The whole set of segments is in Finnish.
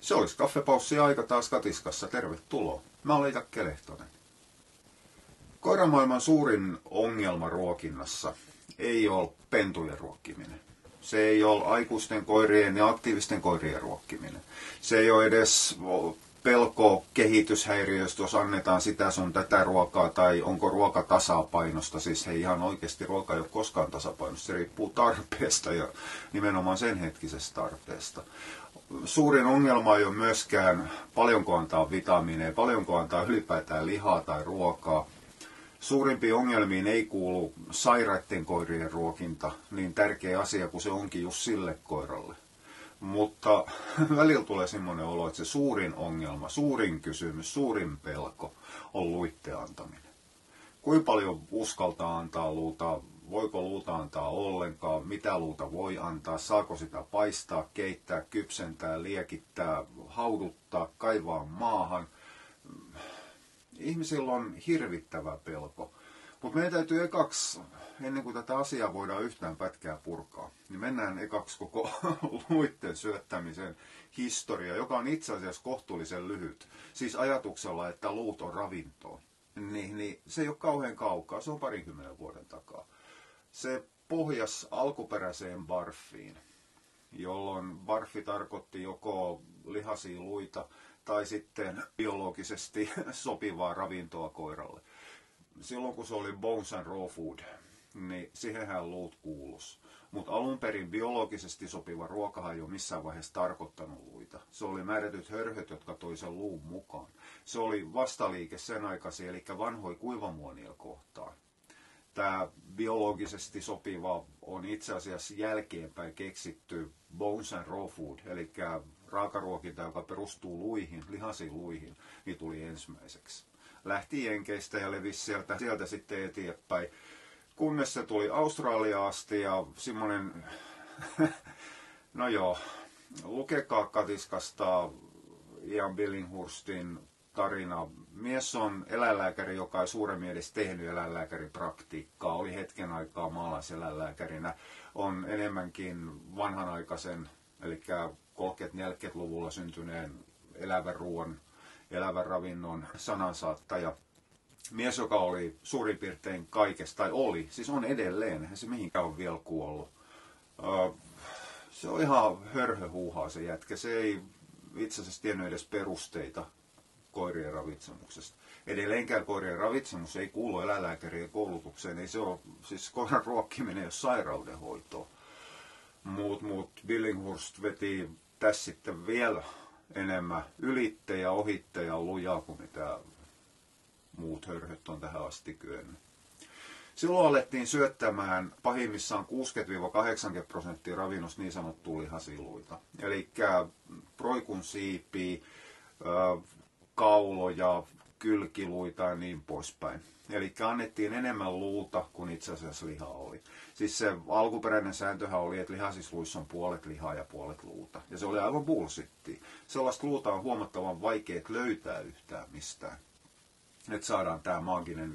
Se olisi kaffepaussi aika taas katiskassa. Tervetuloa. Mä olen Ita Kelehtonen. Koiramaailman suurin ongelma ruokinnassa ei ole pentujen ruokkiminen. Se ei ole aikuisten koirien ja aktiivisten koirien ruokkiminen. Se ei ole edes pelko kehityshäiriöistä, jos annetaan sitä sun tätä ruokaa, tai onko ruoka tasapainosta. Siis ei ihan oikeasti ruoka ei ole koskaan tasapainosta, se riippuu tarpeesta ja nimenomaan sen hetkisestä tarpeesta. Suurin ongelma ei ole myöskään paljonko antaa vitamiineja, paljonko antaa ylipäätään lihaa tai ruokaa. Suurimpiin ongelmiin ei kuulu sairaiden koirien ruokinta, niin tärkeä asia kuin se onkin just sille koiralle. Mutta välillä tulee semmoinen olo, että se suurin ongelma, suurin kysymys, suurin pelko on luitteen antaminen. Kuinka paljon uskaltaa antaa luuta, voiko luuta antaa ollenkaan, mitä luuta voi antaa, saako sitä paistaa, keittää, kypsentää, liekittää, hauduttaa, kaivaa maahan. Ihmisillä on hirvittävä pelko. Mutta meidän täytyy ekaksi, ennen kuin tätä asiaa voidaan yhtään pätkää purkaa, niin mennään ekaksi koko luitten syöttämisen historia, joka on itse asiassa kohtuullisen lyhyt. Siis ajatuksella, että luut on ravintoa. Niin, niin se ei ole kauhean kaukaa, se on parinkymmenen vuoden takaa. Se pohjas alkuperäiseen barfiin, jolloin barfi tarkoitti joko lihasia luita tai sitten biologisesti sopivaa ravintoa koiralle silloin kun se oli bones and raw food, niin siihenhän luut kuulus. Mutta alun perin biologisesti sopiva ruokahan ei ole missään vaiheessa tarkoittanut luita. Se oli määrätyt hörhöt, jotka toi sen luun mukaan. Se oli vastaliike sen aikaisin, eli vanhoi kuivamuonia kohtaan. Tämä biologisesti sopiva on itse asiassa jälkeenpäin keksitty bones and raw food, eli raakaruokinta, joka perustuu luihin, lihasiin luihin, niin tuli ensimmäiseksi lähti Jenkeistä ja levisi sieltä, sieltä sitten eteenpäin. Kunnes se tuli Australiaan asti ja semmoinen, no joo, lukekaa katiskasta Ian Billinghurstin tarina. Mies on eläinlääkäri, joka ei suuremmin edes tehnyt eläinlääkärin praktiikkaa. Oli hetken aikaa maalaiseläinlääkärinä. On enemmänkin vanhanaikaisen, eli 30-40-luvulla syntyneen elävän ruoan elävän ravinnon sanansaattaja. Mies, joka oli suurin piirtein kaikesta, tai oli, siis on edelleen, se mihinkään ole vielä kuollut. Se on ihan hörhöhuuhaa se jätkä. Se ei itse asiassa tiennyt edes perusteita koirien ravitsemuksesta. Edelleenkään koirien ravitsemus ei kuulu eläinlääkärien koulutukseen. Ei se ole, siis koiran ruokkiminen ei ole sairaudenhoitoa. Muut, muut Billinghurst veti tässä sitten vielä enemmän ylitte ja lujaa kuin mitä muut hörhöt on tähän asti kyennyt. Silloin alettiin syöttämään pahimmissaan 60-80 prosenttia ravinnosta niin sanottua lihasiluita. Eli proikun siipi, kauloja, kylkiluita ja niin poispäin. Eli annettiin enemmän luuta kuin itse asiassa lihaa oli. Siis se alkuperäinen sääntöhän oli, että lihasisluissa on puolet lihaa ja puolet luuta. Ja se oli aivan bullsitti. Sellaista luuta on huomattavan vaikea löytää yhtään mistään. Että saadaan tämä maaginen 50-50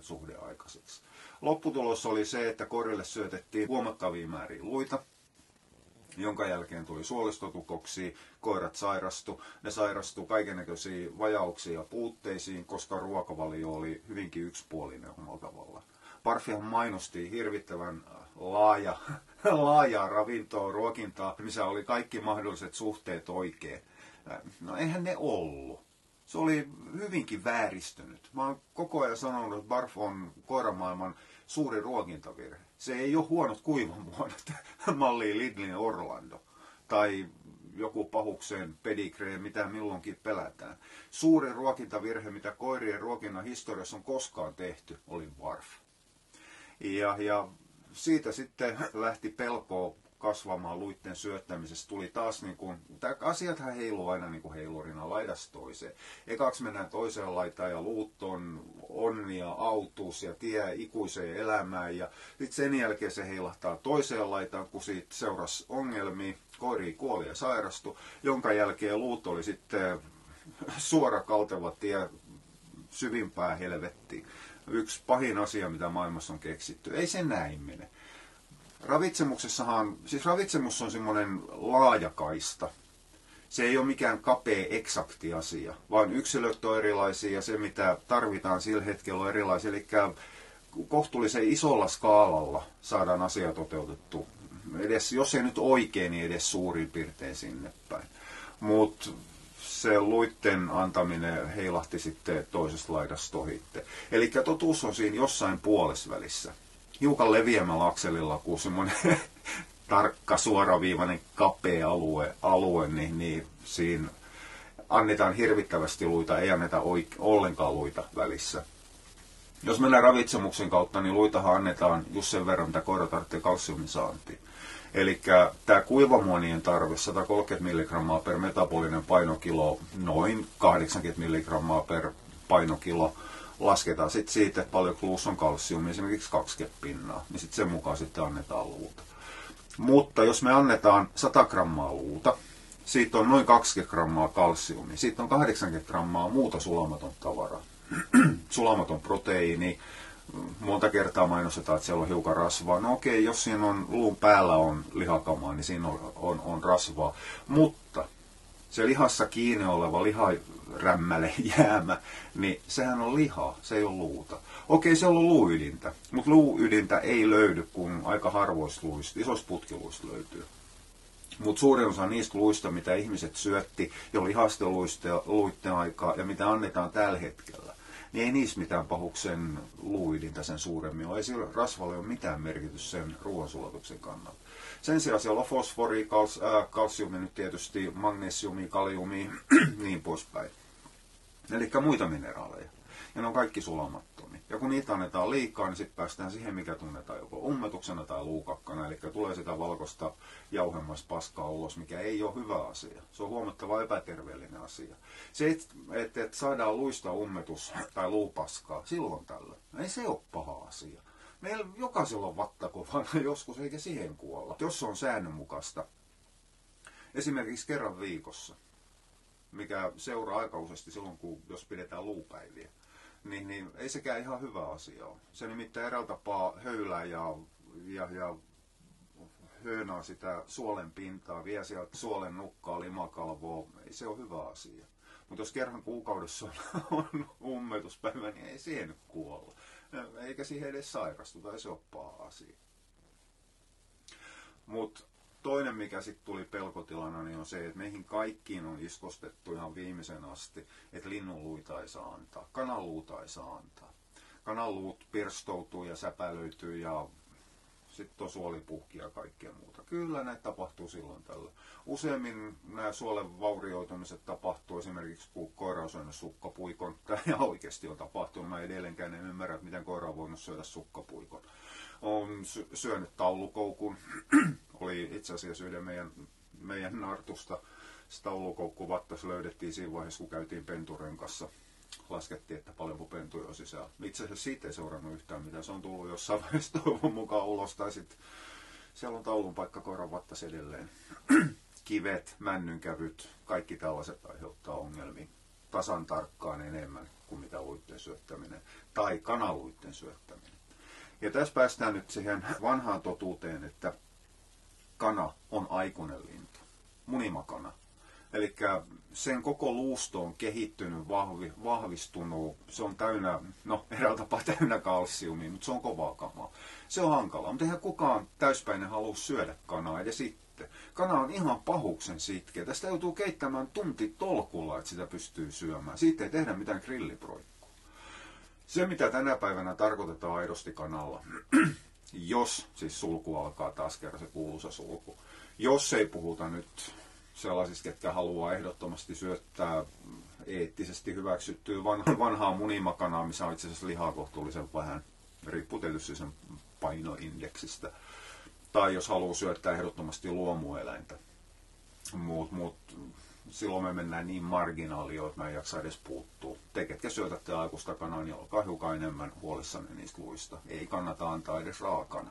suhde aikaiseksi. Lopputulos oli se, että korille syötettiin huomattavia määriä luita, jonka jälkeen tuli suolistotukoksia, koirat sairastu. Ne sairastu kaikennäköisiin vajauksiin ja puutteisiin, koska ruokavalio oli hyvinkin yksipuolinen omalla tavallaan. Parfihan mainosti hirvittävän laaja, laajaa ravintoa, ruokintaa, missä oli kaikki mahdolliset suhteet oikein. No eihän ne ollut. Se oli hyvinkin vääristynyt. Mä oon koko ajan sanonut, että Barf on koiramaailman suuri ruokintavirhe. Se ei ole huonot kuivamuodot, malliin Lidlin Orlando. Tai joku pahukseen pedigree, mitä milloinkin pelätään. Suurin ruokintavirhe, mitä koirien ruokinnan historiassa on koskaan tehty, oli Barf. Ja, ja siitä sitten lähti pelkoa kasvamaan luitten syöttämisestä. Tuli taas niin kuin, asiathan heiluu aina niin kuin heilurina laidasta toiseen. Ekaksi mennään toiseen laitaan ja luut on onnia, autuus ja tie ikuiseen elämään. Ja sitten sen jälkeen se heilahtaa toiseen laitaan, kun siitä seurasi ongelmia. Koiri kuoli ja sairastui, jonka jälkeen luut oli sitten suora kalteva tie syvimpään helvettiin yksi pahin asia, mitä maailmassa on keksitty. Ei se näin mene. Ravitsemuksessahan, siis ravitsemus on semmoinen laajakaista, se ei ole mikään kapea eksakti asia, vaan yksilöt on erilaisia ja se mitä tarvitaan sillä hetkellä on erilaisia. Eli kohtuullisen isolla skaalalla saadaan asia toteutettu. Edes, jos ei nyt oikein, niin edes suurin piirtein sinne päin. Mutta se luitten antaminen heilahti sitten toisesta laidasta ohitte. Eli totuus on siinä jossain puolesvälissä. Hiukan leviämällä akselilla kuin semmoinen tarkka, suoraviivainen, kapea alue, alue niin, niin siinä annetaan hirvittävästi luita, ei anneta oike- ollenkaan luita välissä. Jos mennään ravitsemuksen kautta, niin luitahan annetaan just sen verran, mitä koira tarvitsee kalsiumin saantiin. Eli tämä kuivamuonien tarve, 130 mg per metabolinen painokilo, noin 80 mg per painokilo, lasketaan sitten siitä, että paljon on kalsiumia, esimerkiksi 20 pinnaa, niin sitten sen mukaan sitten annetaan luuta. Mutta jos me annetaan 100 grammaa luuta, siitä on noin 20 grammaa kalsiumia, siitä on 80 grammaa muuta sulamaton tavaraa. sulamaton proteiini, monta kertaa mainostetaan, että siellä on hiukan rasvaa. No okei, jos siinä on luun päällä on lihakamaa, niin siinä on, on, on rasvaa. Mutta se lihassa kiinni oleva liharämmäle jäämä, niin sehän on liha, se ei ole luuta. Okei, se on luuydintä, mutta luuydintä ei löydy, kun aika harvoista luista, isoista putkiluista löytyy. Mutta suurin osa niistä luista, mitä ihmiset syötti jo lihasten luitten aikaa ja mitä annetaan tällä hetkellä, niin ei niissä mitään pahuksen luuydintä sen suuremmin ole. Ei sillä rasvalle ole mitään merkitys sen ruoansulatuksen kannalta. Sen sijaan siellä on fosfori, kals, äh, kalsiumi nyt tietysti, magnesiumi, kaliumi, niin poispäin. Eli muita mineraaleja. Ja ne on kaikki sulamattomia. Ja kun niitä annetaan liikaa, niin sitten päästään siihen, mikä tunnetaan joko ummetuksena tai luukakkana. Eli tulee sitä valkoista jauhemmasta paskaa ulos, mikä ei ole hyvä asia. Se on huomattava epäterveellinen asia. Se, että et, et saadaan luista ummetus tai luupaskaa silloin tällöin, ei se ole paha asia. Meillä jokaisella on vattako vanha joskus, eikä siihen kuolla. Jos se on säännönmukaista, esimerkiksi kerran viikossa, mikä seuraa aika useasti silloin, kun, jos pidetään luupäiviä, niin, niin ei sekään ihan hyvä asia ole. Se nimittäin eräällä tapaa höylää ja, ja, ja höönaa sitä suolen pintaa, vie sieltä suolen nukkaa, limakalvoa, ei se ole hyvä asia. Mutta jos kerran kuukaudessa on, on ummetuspäivä, niin ei siihen nyt kuolla. Eikä siihen edes sairastuta, ei se ole paha asia. Mutta toinen, mikä sitten tuli pelkotilana, niin on se, että meihin kaikkiin on iskostettu ihan viimeisen asti, että linnunluita ei saa antaa, kananluuta ei saa antaa. Kananluut pirstoutuu ja säpälöityy ja sitten on suolipuhki ja kaikkea muuta. Kyllä näitä tapahtuu silloin tällä. Useimmin nämä suolen vaurioitumiset tapahtuu esimerkiksi, kun koira on syönyt sukkapuikon. Tämä oikeasti on tapahtunut. Mä edelleenkään en ymmärrä, että miten koira on voinut syödä sukkapuikon. On syönyt taulukoukun. Oli itse asiassa yhden meidän, meidän nartusta. Se taulukoukku vattas löydettiin siinä vaiheessa, kun käytiin penturen kanssa laskettiin, että paljonko pentuja on sisällä. Itse asiassa siitä ei seurannut yhtään mitään. Se on tullut jossain vaiheessa toivon mukaan ulos. Tai sitten siellä on taulun paikka koiran vattas edelleen. Kivet, männynkävyt, kaikki tällaiset aiheuttaa ongelmia tasan tarkkaan enemmän kuin mitä luitten syöttäminen tai kanaluitten syöttäminen. Ja tässä päästään nyt siihen vanhaan totuuteen, että kana on aikuinen lintu, munimakana. Eli sen koko luusto on kehittynyt, vahvi, vahvistunut, se on täynnä, no eräällä tapaa täynnä kalsiumia, mutta se on kovaa kamaa. Se on hankalaa, mutta eihän kukaan täyspäinen halua syödä kanaa edes sitten. Kana on ihan pahuksen sitkeä. Tästä joutuu keittämään tunti tolkulla, että sitä pystyy syömään. Siitä ei tehdä mitään grilliproikkua. Se, mitä tänä päivänä tarkoitetaan aidosti kanalla, jos siis sulku alkaa taas kerran se kuuluisa sulku, jos ei puhuta nyt sellaisista, ketkä haluaa ehdottomasti syöttää eettisesti hyväksyttyä vanha, vanhaa munimakanaa, missä on itse asiassa lihaa kohtuullisen vähän, riippuu sen painoindeksistä. Tai jos haluaa syöttää ehdottomasti luomueläintä. Mut, mut, silloin me mennään niin marginaalioon, että mä en jaksa edes puuttua. Te, ketkä syötätte aikuista kanaa, niin olkaa hiukan enemmän huolissanne niistä luista. Ei kannata antaa edes raakana.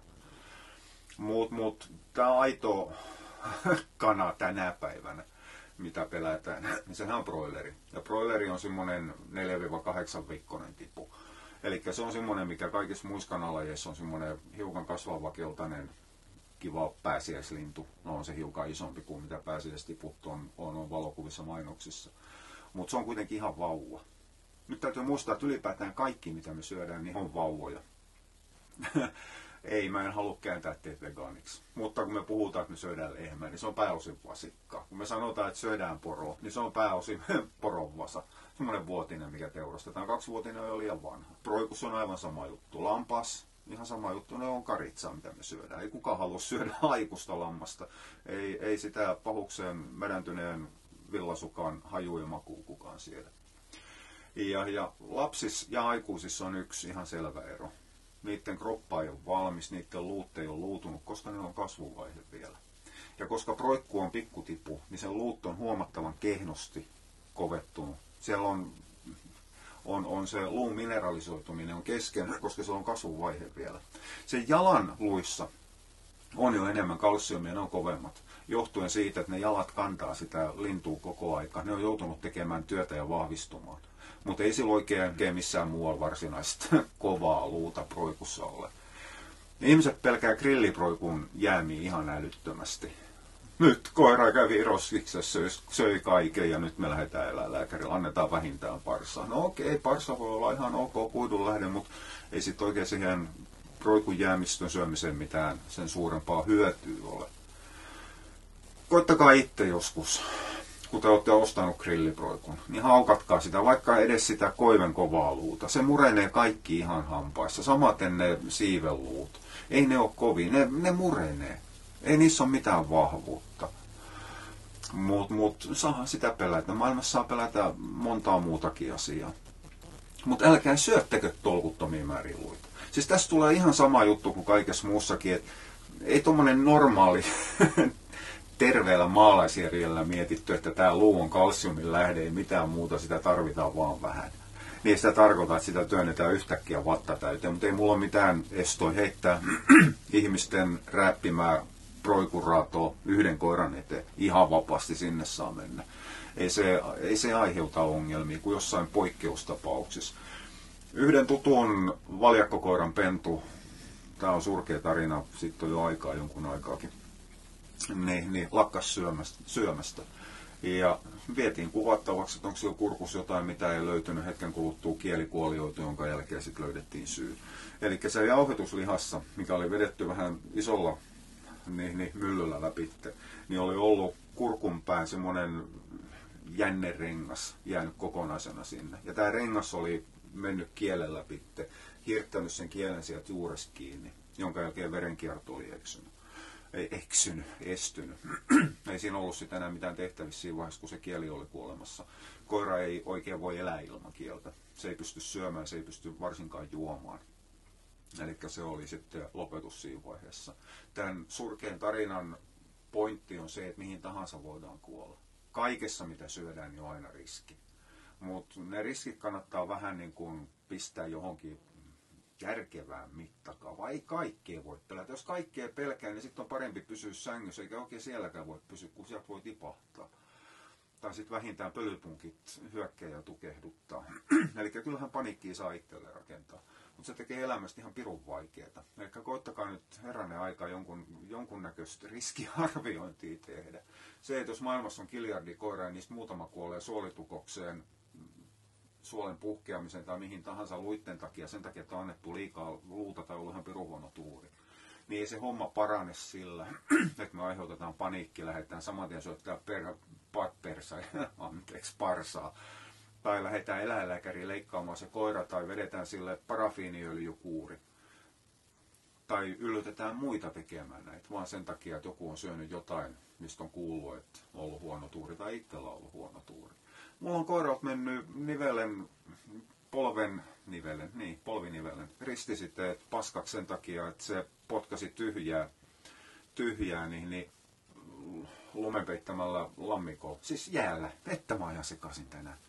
Mutta mut, tämä aito kana tänä päivänä, mitä pelätään, niin sehän on broileri. Ja broileri on semmoinen 4-8 viikkoinen tipu. Eli se on semmoinen, mikä kaikissa muissa kanalajeissa on semmoinen hiukan kasvava keltainen kiva pääsiäislintu. No on se hiukan isompi kuin mitä pääsiäistiput on, on, on valokuvissa mainoksissa. Mutta se on kuitenkin ihan vauva. Nyt täytyy muistaa, että ylipäätään kaikki, mitä me syödään, niin on vauvoja. Ei, mä en halua kääntää teitä vegaaniksi. Mutta kun me puhutaan, että me syödään lehmää, niin se on pääosin vasikka. Kun me sanotaan, että syödään poro, niin se on pääosin poronvasa. Semmoinen vuotinen, mikä teurastetaan. Kaksivuotinen on jo liian vanha. Proikus on aivan sama juttu. Lampas, ihan sama juttu, ne on karitsaa, mitä me syödään. Ei kukaan halua syödä aikuista lammasta. Ei, ei sitä pahukseen mädäntyneen villasukan haju ja makuu kukaan siellä. Ja, ja lapsissa ja aikuisissa on yksi ihan selvä ero niiden kroppa ei ole valmis, niiden luut ei ole luutunut, koska ne on kasvuvaihe vielä. Ja koska proikku on pikkutipu, niin sen luut on huomattavan kehnosti kovettunut. Siellä on, on, on se luun mineralisoituminen on kesken, koska se on kasvuvaihe vielä. Sen jalan luissa on jo enemmän kalsiumia, ne on kovemmat. Johtuen siitä, että ne jalat kantaa sitä lintua koko aika. Ne on joutunut tekemään työtä ja vahvistumaan mutta ei sillä oikein, oikein missään muualla varsinaista kovaa luuta proikussa ole. Ihmiset pelkää grilliproikun jäämiä ihan älyttömästi. Nyt koira kävi roskiksessa, söi kaiken ja nyt me lähdetään eläinlääkärillä, annetaan vähintään parsaa. No okei, parsa voi olla ihan ok kuidun lähde, mutta ei sitten oikein siihen proikun jäämistön syömiseen mitään sen suurempaa hyötyä ole. Koittakaa itse joskus kun te olette ostanut grilliproikun, niin haukatkaa sitä, vaikka edes sitä koiven kovaa luuta. Se murenee kaikki ihan hampaissa. Samaten ne siiveluut. Ei ne ole kovin, ne, ne murenee. Ei niissä ole mitään vahvuutta. Mutta mut, saa sitä pelätä. Maailmassa saa pelätä montaa muutakin asiaa. Mutta älkää syöttekö tolkuttomia määrin luita. Siis tässä tulee ihan sama juttu kuin kaikessa muussakin, että ei tuommoinen normaali terveellä maalaisjärjellä mietitty, että tämä luu on kalsiumin lähde, ei mitään muuta, sitä tarvitaan vaan vähän. Niin sitä tarkoittaa, että sitä työnnetään yhtäkkiä vatta täyteen, mutta ei mulla ole mitään estoa heittää ihmisten räppimää proikuratoa yhden koiran eteen. Ihan vapaasti sinne saa mennä. Ei se, ei se aiheuta ongelmia kuin jossain poikkeustapauksissa. Yhden tutun valjakkokoiran pentu, tämä on surkea tarina, sitten on jo aikaa jonkun aikaakin niin, niin lakkas syömästä, syömästä. Ja vietiin kuvattavaksi, että onko siellä kurkus jotain, mitä ei löytynyt. Hetken kuluttua kielikuolioitu, jonka jälkeen sitten löydettiin syy. Eli se jauhetuslihassa, mikä oli vedetty vähän isolla niin, niin, myllyllä läpi, niin oli ollut kurkunpään semmoinen jännerengas jäänyt kokonaisena sinne. Ja tämä rengas oli mennyt kielen läpi, hirttänyt sen kielen sieltä juuresta kiinni, jonka jälkeen verenkierto oli eksynyt ei eksynyt, estynyt. ei siinä ollut sitten enää mitään tehtävissä siinä vaiheessa, kun se kieli oli kuolemassa. Koira ei oikein voi elää ilman kieltä. Se ei pysty syömään, se ei pysty varsinkaan juomaan. Eli se oli sitten lopetus siinä vaiheessa. Tämän surkean tarinan pointti on se, että mihin tahansa voidaan kuolla. Kaikessa, mitä syödään, niin on aina riski. Mutta ne riskit kannattaa vähän niin kuin pistää johonkin järkevään mittakaavaan. Ei kaikkea voi pelätä. Jos kaikkea pelkää, niin sitten on parempi pysyä sängyssä, eikä oikein sielläkään voi pysyä, kun sieltä voi tipahtaa. Tai sitten vähintään pölypunkit hyökkää ja tukehduttaa. Eli kyllähän paniikkiä saa itselle rakentaa. Mutta se tekee elämästä ihan pirun vaikeaa. Eli koittakaa nyt herranen aika jonkun, jonkunnäköistä riskiarviointia tehdä. Se, että jos maailmassa on kiljardi koiraa, niin niistä muutama kuolee suolitukokseen, suolen puhkeamisen tai mihin tahansa luitten takia, sen takia, että on annettu liikaa luuta tai ollut ihan pirun tuuri, niin ei se homma parane sillä, että me aiheutetaan paniikki, lähdetään saman tien syöttää per, par, persa, anteeksi, parsaa, tai lähdetään eläinlääkäriin leikkaamaan se koira, tai vedetään sille parafiiniöljykuuri, tai yllytetään muita tekemään näitä, vaan sen takia, että joku on syönyt jotain, mistä on kuullut, että on ollut huono tuuri, tai itsellä on ollut huono tuuri. Mulla on koirat mennyt nivelen, polven nivelen, niin, polvinivelen, ristisiteet paskaksi sen takia, että se potkasi tyhjää, tyhjää niin, niin lumenpeittämällä lammikolla. Siis jäällä. Vettä mä ajan sekaisin tänään.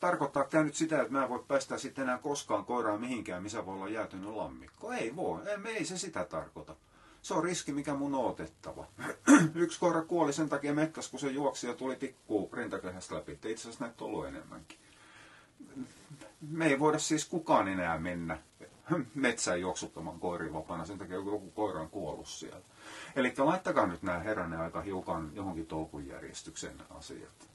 Tarkoittaa tämä nyt sitä, että mä en voi päästä sitten enää koskaan koiraan mihinkään, missä voi olla jäätynyt lammikko? Ei voi. Ei, ei se sitä tarkoita. Se on riski, mikä mun on otettava. Yksi koira kuoli sen takia metsässä, kun se juoksi ja tuli tikku rintakehästä läpi. Itse asiassa näitä ollut enemmänkin. Me ei voida siis kukaan enää mennä metsään juoksuttamaan koirin vapaana, sen takia joku koira on kuollut siellä. Eli laittakaa nyt nämä heränne aika hiukan johonkin tolkun järjestyksen asiat.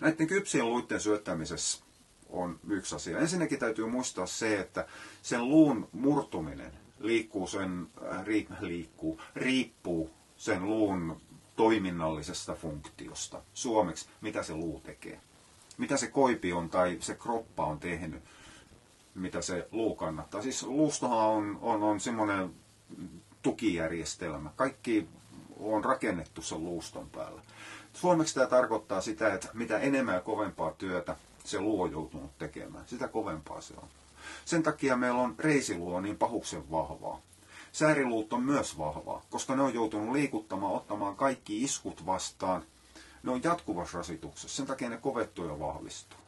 Näiden kypsien luitten syöttämisessä on yksi asia. Ensinnäkin täytyy muistaa se, että sen luun murtuminen liikkuu sen, äh, ri, liikkuu, riippuu sen luun toiminnallisesta funktiosta. Suomeksi, mitä se luu tekee. Mitä se koipi on tai se kroppa on tehnyt, mitä se luu kannattaa. Siis luustohan on, on, on semmoinen tukijärjestelmä. Kaikki on rakennettu sen luuston päällä. Suomeksi tämä tarkoittaa sitä, että mitä enemmän ja kovempaa työtä se luu on joutunut tekemään, sitä kovempaa se on. Sen takia meillä on reisiluu niin pahuksen vahvaa. Sääriluut on myös vahvaa, koska ne on joutunut liikuttamaan, ottamaan kaikki iskut vastaan. Ne on jatkuvassa rasituksessa, sen takia ne kovettuu ja vahvistuu.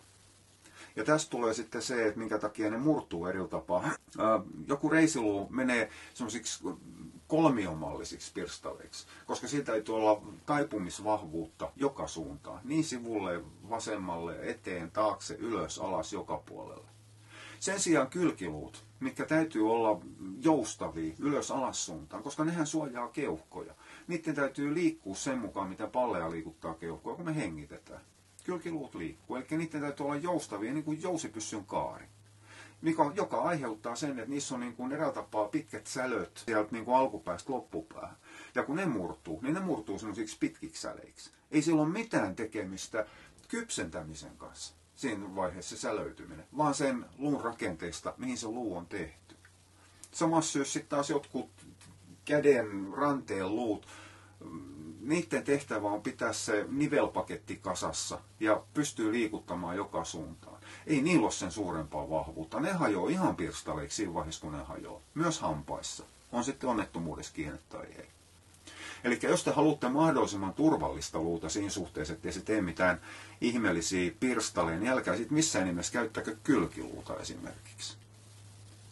Ja tästä tulee sitten se, että minkä takia ne murtuu eri tapaa. Joku reisiluu menee semmoisiksi kolmiomallisiksi pirstaleiksi, koska siitä täytyy olla taipumisvahvuutta joka suuntaan. Niin sivulle, vasemmalle, eteen, taakse, ylös, alas, joka puolelle. Sen sijaan kylkiluut, mitkä täytyy olla joustavia ylös-alas suuntaan, koska nehän suojaa keuhkoja. Niiden täytyy liikkua sen mukaan, mitä palleja liikuttaa keuhkoja, kun me hengitetään. Kylkiluut liikkuu, eli niiden täytyy olla joustavia, niin kuin jousipyssyn kaari mikä, joka aiheuttaa sen, että niissä on niin kuin eräällä tapaa pitkät sälöt sieltä niin kuin alkupäästä loppupäähän. Ja kun ne murtuu, niin ne murtuu semmoisiksi pitkiksi säleiksi. Ei sillä ole mitään tekemistä kypsentämisen kanssa siinä vaiheessa se sälöityminen, vaan sen luun rakenteesta, mihin se luu on tehty. Samassa syyssä sitten taas jotkut käden ranteen luut, niiden tehtävä on pitää se nivelpaketti kasassa ja pystyy liikuttamaan joka suuntaan. Ei niillä ole sen suurempaa vahvuutta. Ne hajoaa ihan pirstaleiksi siinä vaiheessa, kun ne hajoaa. Myös hampaissa. On sitten onnettomuudessa kiinni tai ei. Eli jos te haluatte mahdollisimman turvallista luuta siinä suhteessa, ettei se tee mitään ihmeellisiä pirstaleen, niin älkää sitten missään nimessä käyttäkö kylkiluuta esimerkiksi.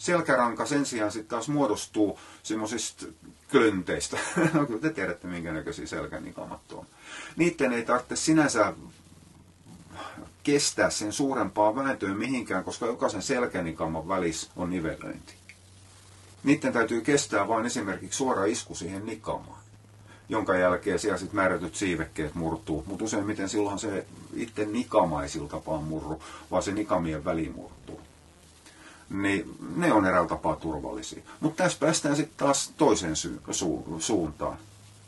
Selkäranka sen sijaan sitten taas muodostuu semmoisista klönteistä. kyllä te tiedätte, minkä näköisiä selkänikamat on. Niiden ei tarvitse sinänsä kestää sen suurempaa vääntöä mihinkään, koska jokaisen selkänikaman välissä on nivelöinti. Niiden täytyy kestää vain esimerkiksi suora isku siihen nikamaan jonka jälkeen siellä sitten määrätyt siivekkeet murtuu. Mutta useimmiten silloin se itse nikamaisil tapaa murru, vaan se nikamien väli murtuu. Niin ne on eräällä tapaa turvallisia. Mutta tässä päästään sitten taas toiseen sy- su- suuntaan,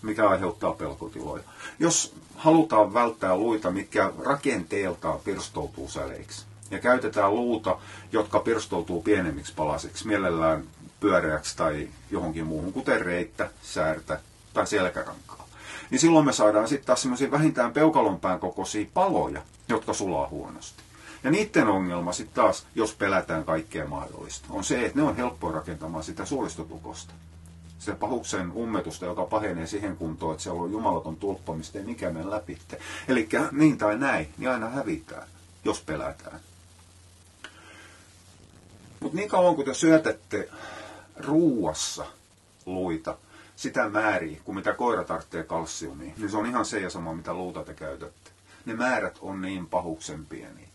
mikä aiheuttaa pelkotiloja. Jos halutaan välttää luita, mitkä rakenteeltaan pirstoutuu säleiksi, ja käytetään luuta, jotka pirstoutuu pienemmiksi palasiksi, mielellään pyöreäksi tai johonkin muuhun, kuten reittä, säärtä tai selkärankaa. Niin silloin me saadaan sitten taas semmoisia vähintään peukalonpään kokoisia paloja, jotka sulaa huonosti. Ja niiden ongelma sitten taas, jos pelätään kaikkea mahdollista, on se, että ne on helppoa rakentamaan sitä suolistotukosta. Se pahuksen ummetusta, joka pahenee siihen kuntoon, että siellä on jumalaton tulppa, mistä ei mikään mene läpi. Eli niin tai näin, niin aina hävitään, jos pelätään. Mutta niin kauan kun te syötätte ruuassa luita, sitä määriä, kuin mitä koira tarvitsee kalsiumia, niin se on ihan se ja sama, mitä luuta te käytätte. Ne määrät on niin pahuksen pieniä.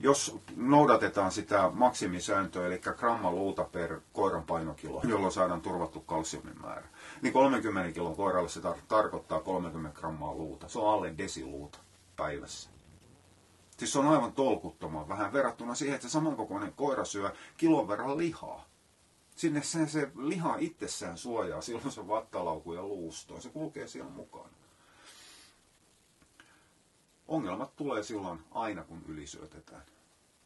Jos noudatetaan sitä maksimisääntöä, eli gramma luuta per koiran painokilo, jolloin saadaan turvattu kalsiumin määrä, niin 30 kilon koiralle se tar- tarkoittaa 30 grammaa luuta. Se on alle desiluuta päivässä. Siis se on aivan tolkuttoman vähän verrattuna siihen, että samankokoinen koira syö kilon verran lihaa sinne se, se liha itsessään suojaa silloin se vattalauku ja luusto. Se kulkee siellä mukana. Ongelmat tulee silloin aina, kun ylisyötetään.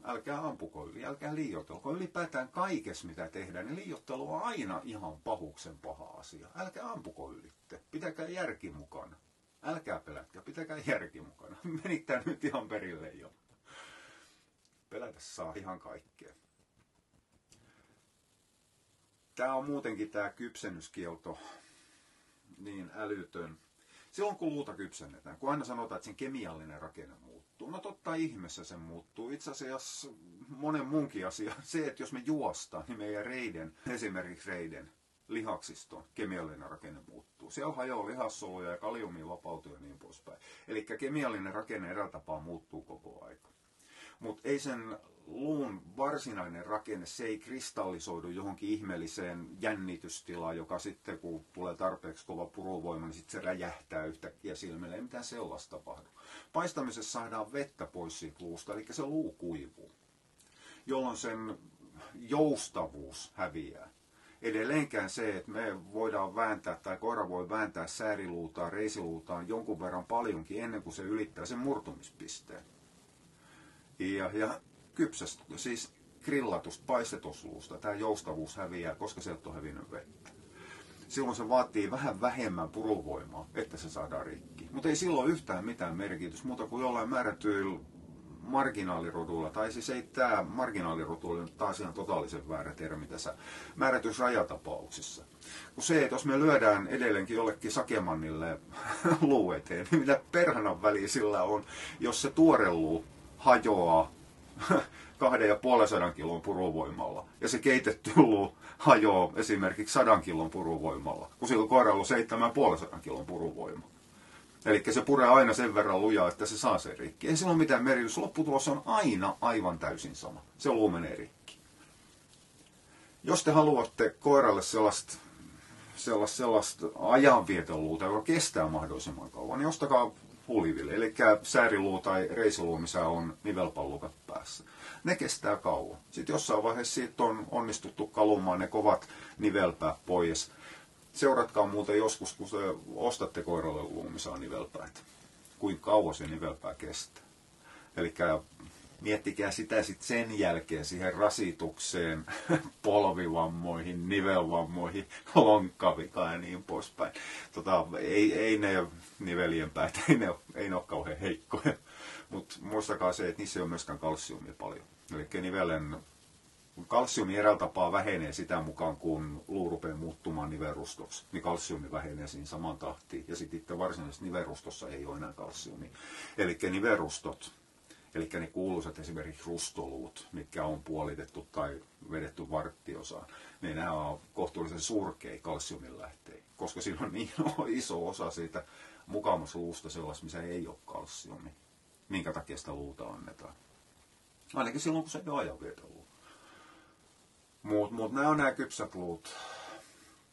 Älkää ampuko yli, älkää liioitelko. Ylipäätään kaikessa, mitä tehdään, niin liiottelu on aina ihan pahuksen paha asia. Älkää ampuko ylitte. Pitäkää järki mukana. Älkää pelätkää, pitäkää järki mukana. Menittää nyt ihan perille jo. Pelätä saa ihan kaikkea tämä on muutenkin tämä kypsennyskielto niin älytön. Silloin kun luuta kypsennetään, kun aina sanotaan, että sen kemiallinen rakenne muuttuu. No totta ihmeessä se muuttuu. Itse asiassa monen muunkin asia. Se, että jos me juostaan, niin meidän reiden, esimerkiksi reiden, lihaksiston kemiallinen rakenne muuttuu. Siellä hajoaa lihassoluja ja kaliumi vapautuu ja niin poispäin. Eli kemiallinen rakenne eräällä tapaa muuttuu koko aika. Mutta ei sen luun varsinainen rakenne, se ei kristallisoidu johonkin ihmeelliseen jännitystilaan, joka sitten kun tulee tarpeeksi kova puruvoima, niin sitten se räjähtää yhtäkkiä silmille. Ei mitään sellaista tapahdu. Paistamisessa saadaan vettä pois siitä luusta, eli se luu kuivuu, jolloin sen joustavuus häviää. Edelleenkään se, että me voidaan vääntää tai koira voi vääntää sääriluutaan, reisiluutaan jonkun verran paljonkin ennen kuin se ylittää sen murtumispisteen. Ja, ja kypsästä, siis grillatusta, paistetusluusta, tämä joustavuus häviää, koska se on hävinnyt vettä. Silloin se vaatii vähän vähemmän puruvoimaa, että se saadaan rikki. Mutta ei silloin yhtään mitään merkitys, muuta kuin jollain määrätyillä marginaaliroduilla, tai siis ei tämä marginaaliroduilla nyt taas ihan totaalisen väärä termi tässä määrätysrajatapauksissa. Kun se, että jos me lyödään edelleenkin jollekin sakemannille luu eteen, niin mitä perhanan väliä sillä on, jos se tuore luu hajoaa kahden ja puolen sadan kilon puruvoimalla. Ja se keitetty luu hajoaa esimerkiksi sadan kilon puruvoimalla, kun sillä koiralla on seitsemän puolen sadan kilon puruvoima. Eli se puree aina sen verran lujaa, että se saa sen rikki. Ei sillä ole mitään merkitystä. Lopputulos on aina aivan täysin sama. Se luu menee rikki. Jos te haluatte koiralle sellaista, sellaista, sellaista ajanvietoluuta, joka kestää mahdollisimman kauan, niin ostakaa huliville, eli sääriluu tai reisiluu, missä on nivelpallukat päässä. Ne kestää kauan. Sitten jossain vaiheessa siitä on onnistuttu kalumaan ne kovat nivelpäät pois. Seuratkaa muuten joskus, kun se ostatte koiralle luu, missä on nivelpäät. Kuinka kauan se nivelpää kestää. Eli miettikää sitä sitten sen jälkeen siihen rasitukseen, polvivammoihin, nivelvammoihin, lonkkavikaan ja niin poispäin. Tota, ei, ei ne nivelien päät, ei ne, ei ne ole kauhean heikkoja. Mutta muistakaa se, että niissä ei ole myöskään kalsiumia paljon. Eli nivelen kalsiumi eräältä tapaa vähenee sitä mukaan, kun luu rupeaa muuttumaan niverustoksi, niin kalsiumi vähenee siinä saman tahtiin. Ja sitten itse varsinaisessa niverustossa ei ole enää kalsiumi. Eli niverustot, eli ne kuuluisat esimerkiksi rustoluut, mitkä on puolitettu tai vedetty varttiosaan, niin nämä on kohtuullisen surkei kalsiumin lähteitä, koska siinä on niin iso osa siitä luusta sellaista, missä ei ole kalsiumi. Minkä takia sitä luuta annetaan. Ainakin silloin, kun se ei ole. Mutta mut nämä on nämä kypsät luut.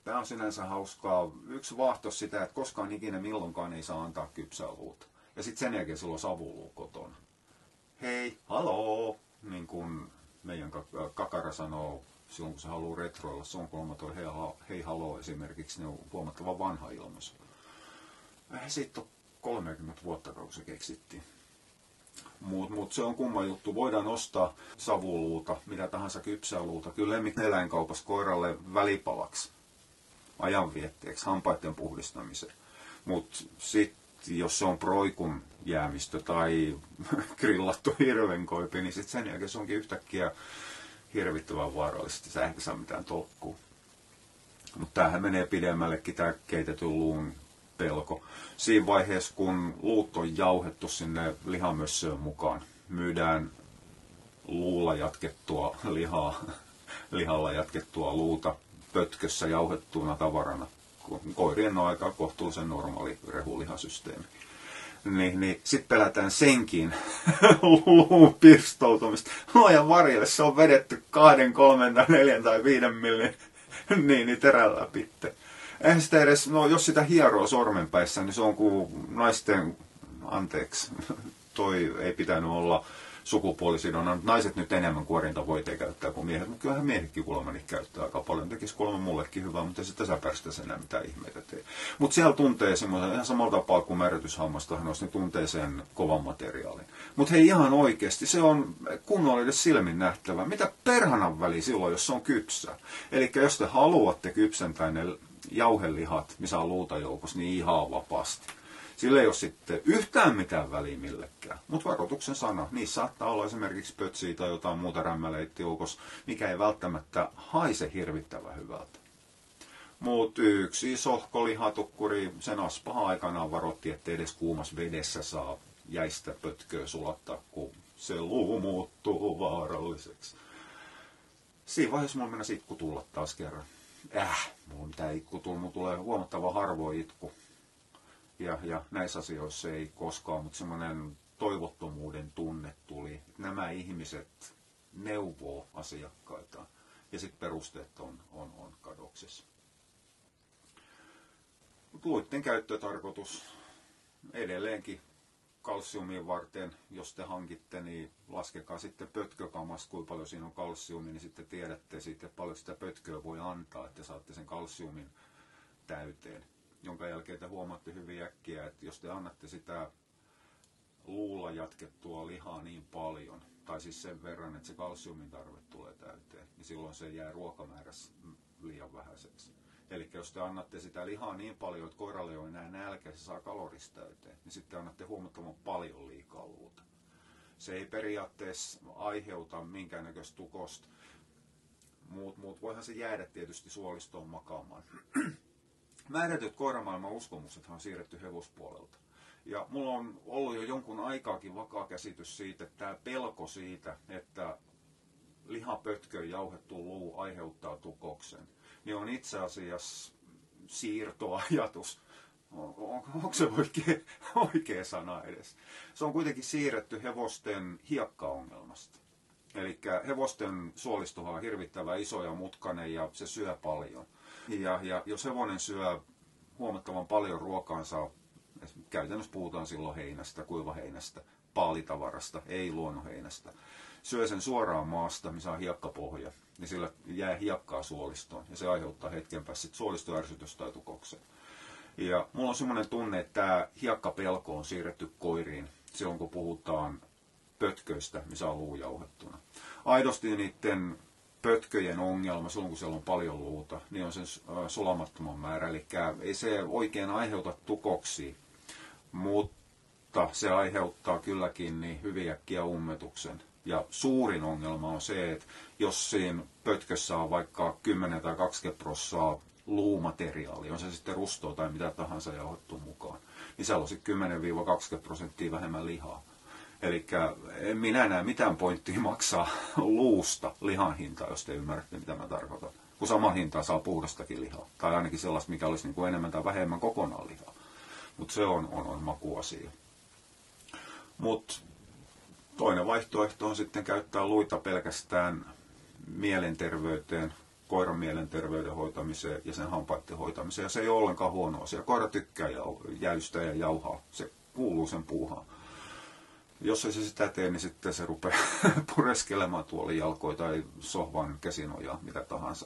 Tämä on sinänsä hauskaa. Yksi vahto sitä, että koskaan ikinä milloinkaan ei saa antaa kypsää luuta. Ja sitten sen jälkeen sulla on savuluu kotona. Hei, haloo! Niin kuin meidän kakara sanoo silloin, kun se haluaa retroilla. Se on kun toi hei, hei haloo esimerkiksi, ne on huomattavan vanha ilmaisu. Siitä on 30 vuotta, kun se keksittiin. Mutta mut se on kumma juttu. Voidaan ostaa savuluuta, mitä tahansa kypsää luuta, kyllä eläinkaupassa koiralle välipalaksi, ajanvietteeksi, hampaiden puhdistamiseen. Mutta sitten jos se on proikun jäämistö tai grillattu hirvenkoipi, niin sitten sen jälkeen se onkin yhtäkkiä hirvittävän vaarallisesti. Sä ehkä saa mitään tolkkua. Mutta tämähän menee pidemmällekin tämä keitetyn luun pelko. Siinä vaiheessa, kun luut on jauhettu sinne lihamössöön mukaan, myydään luulla jatkettua lihaa, lihalla jatkettua luuta pötkössä jauhettuna tavarana. Koirien on aika kohtuullisen normaali rehulihasysteemi. Niin, niin sitten pelätään senkin luun pirstoutumista. Luojan varjelle se on vedetty kahden, kolmen tai neljän tai viiden millin niin, niin terällä pitte eihän sitä edes, no jos sitä hieroo sormenpäissä, niin se on kuin naisten, anteeksi, toi ei pitänyt olla sukupuolisidonnan. Naiset nyt enemmän kuorintavoiteja käyttää kuin miehet, mutta kyllähän miehetkin kuulemma käyttää aika paljon. Tekisi kuulemma mullekin hyvää, mutta ei se tasapäistä enää mitään ihmeitä tee. Mutta siellä tuntee semmoisen, ihan samalla tapaa kuin määrätyshammastahan olisi, niin tuntee sen kovan materiaalin. Mutta hei ihan oikeasti, se on kunnollinen silmin nähtävä. Mitä perhanan väli silloin, jos se on kypsä? Eli jos te haluatte kypsentää ne jauhelihat, missä on luuta joukossa, niin ihan vapaasti. Sillä ei ole sitten yhtään mitään väliä millekään. Mutta varoituksen sana, niissä saattaa olla esimerkiksi pötsiä tai jotain muuta joukossa, mikä ei välttämättä haise hirvittävän hyvältä. Mutta yksi iso lihatukkuri, sen aspaha aikanaan varoitti, että edes kuumassa vedessä saa jäistä pötköä sulattaa, kun se luu muuttuu vaaralliseksi. Siinä vaiheessa mulla mennä itku tulla taas kerran äh, mulla mitään itku tulee huomattava harvoin itku. Ja, ja näissä asioissa ei koskaan, mutta semmoinen toivottomuuden tunne tuli. Nämä ihmiset neuvoo asiakkaita ja sitten perusteet on, on, on kadoksessa. Luitten käyttötarkoitus edelleenkin kalsiumin varten, jos te hankitte, niin laskekaa sitten pötkökamasta, kuinka paljon siinä on kalsiumia, niin sitten tiedätte sitten paljon sitä pötköä voi antaa, että saatte sen kalsiumin täyteen. Jonka jälkeen te huomaatte hyvin äkkiä, että jos te annatte sitä luulla jatkettua lihaa niin paljon, tai siis sen verran, että se kalsiumin tarve tulee täyteen, niin silloin se jää ruokamäärässä liian vähäiseksi. Eli jos te annatte sitä lihaa niin paljon, että koiralle on enää nälkä, se saa kalorista täyteen, niin sitten annatte huomattavan paljon liikaa luuta. Se ei periaatteessa aiheuta minkäännäköistä tukosta. Muut, muut voihan se jäädä tietysti suolistoon makaamaan. Määrätyt koiramaailman uskomukset on siirretty hevospuolelta. Ja mulla on ollut jo jonkun aikaakin vakaa käsitys siitä, että tämä pelko siitä, että lihapötköön jauhettu luu aiheuttaa tukoksen, niin on itse asiassa siirtoajatus. On, on, onko se oikea, oikea sana edes? Se on kuitenkin siirretty hevosten hiekkaongelmasta. Eli hevosten suolistohan on hirvittävän iso ja mutkainen ja se syö paljon. Ja, ja jos hevonen syö huomattavan paljon ruokaansa, käytännössä puhutaan silloin heinästä, kuivaheinästä, paalitavarasta, ei luonnonheinästä, syö sen suoraan maasta, missä on hiekkapohja, niin sillä jää hiekkaa suolistoon ja se aiheuttaa hetken päästä suolistoärsytys tai tukoksen. Ja mulla on semmoinen tunne, että tämä hiekkapelko on siirretty koiriin silloin, kun puhutaan pötköistä, missä on luu jauhettuna. Aidosti niiden pötköjen ongelma silloin, kun siellä on paljon luuta, niin on sen sulamattoman määrä. Eli ei se oikein aiheuta tukoksia, mutta se aiheuttaa kylläkin niin hyvin äkkiä ummetuksen. Ja suurin ongelma on se, että jos siinä pötkössä on vaikka 10 tai 20 prossaa luumateriaalia, on se sitten rustoa tai mitä tahansa jauhettu mukaan, niin siellä on sitten 10-20 prosenttia vähemmän lihaa. Eli en minä näe mitään pointtia maksaa luusta lihan hintaa, jos te ymmärrätte, mitä mä tarkoitan. Kun sama hintaa saa puhdastakin lihaa. Tai ainakin sellaista, mikä olisi niin kuin enemmän tai vähemmän kokonaan lihaa. Mutta se on, on, on makuasia. Mutta toinen vaihtoehto on sitten käyttää luita pelkästään mielenterveyteen, koiran mielenterveyden hoitamiseen ja sen hampaiden hoitamiseen. Ja se ei ole ollenkaan huono asia. Koira tykkää jäystä ja jauhaa. Se kuuluu sen puuhaan jos ei se sitä tee, niin sitten se rupeaa pureskelemaan tuolin jalkoja tai sohvan käsinojaa, mitä tahansa.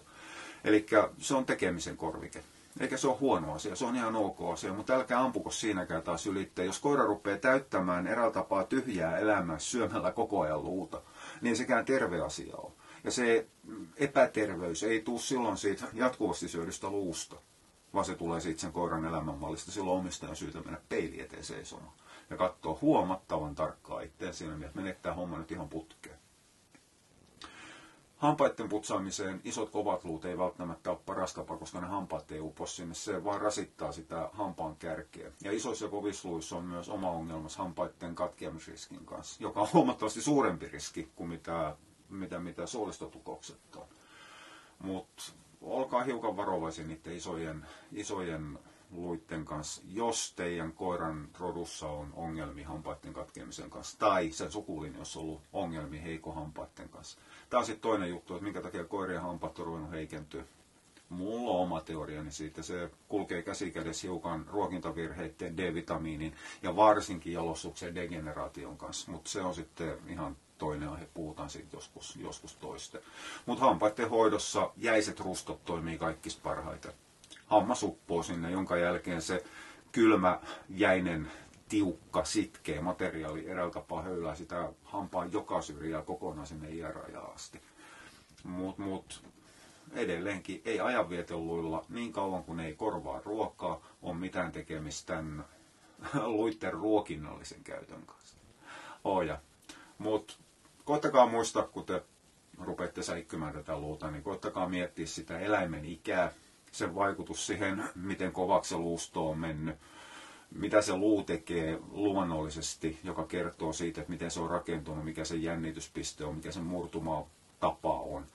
Eli se on tekemisen korvike. Eikä se ole huono asia, se on ihan ok asia, mutta älkää ampuko siinäkään taas ylittää. Jos koira rupeaa täyttämään eräällä tapaa tyhjää elämää syömällä koko ajan luuta, niin sekään terve asia on. Ja se epäterveys ei tule silloin siitä jatkuvasti syödystä luusta, vaan se tulee siitä sen koiran elämänmallista. Silloin omistajan syytä mennä peili eteen seisomaan ja katsoo huomattavan tarkkaan itseään siinä että menettää homma nyt ihan putkeen. Hampaiden putsaamiseen isot kovat luut ei välttämättä ole paras tapa, koska ne hampaat ei upo sinne. Se vaan rasittaa sitä hampaan kärkeä. Ja isoissa kovisluissa on myös oma ongelma hampaiden katkeamisriskin kanssa, joka on huomattavasti suurempi riski kuin mitä, mitä, mitä suolistotukokset on. Mutta olkaa hiukan varovaisia niiden isojen, isojen luitten kanssa, jos teidän koiran rodussa on ongelmia hampaiden katkeamisen kanssa, tai sen sukulin, jos on ollut ongelmia heikko hampaiden kanssa. Tämä on sitten toinen juttu, että minkä takia koirien hampaat on ruvennut heikentyä. Mulla on oma teoriani siitä. Se kulkee käsikädessä hiukan ruokintavirheiden, D-vitamiinin ja varsinkin jalostuksen degeneraation kanssa. Mutta se on sitten ihan toinen aihe, puhutaan siitä joskus, joskus toiste. Mutta hampaiden hoidossa jäiset rustot toimii kaikista parhaiten hammas uppoo sinne, jonka jälkeen se kylmä, jäinen, tiukka, sitkeä materiaali eräällä tapaa höylää sitä hampaan joka syrjää kokonaan sinne iärajaan asti. Mutta mut, edelleenkin ei ajanvieteluilla niin kauan kuin ei korvaa ruokaa, on mitään tekemistä tämän luitten ruokinnallisen käytön kanssa. Oja. Mutta koittakaa muistaa, kun te rupeatte säikkymään tätä luuta, niin koittakaa miettiä sitä eläimen ikää, sen vaikutus siihen, miten kovaksi se luusto on mennyt, mitä se luu tekee luonnollisesti, joka kertoo siitä, että miten se on rakentunut, mikä se jännityspiste on, mikä se murtuma tapa on.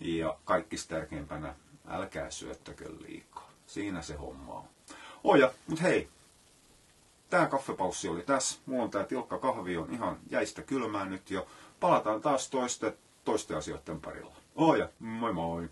Ja kaikista tärkeimpänä, älkää syöttäkö liikaa. Siinä se homma on. Oja, mutta hei, Tämä kaffepaussi oli tässä. Mulla on tää tilkka kahvi on ihan jäistä kylmää nyt jo. Palataan taas toiste, toisten asioiden parilla. Oh ja, moi moi!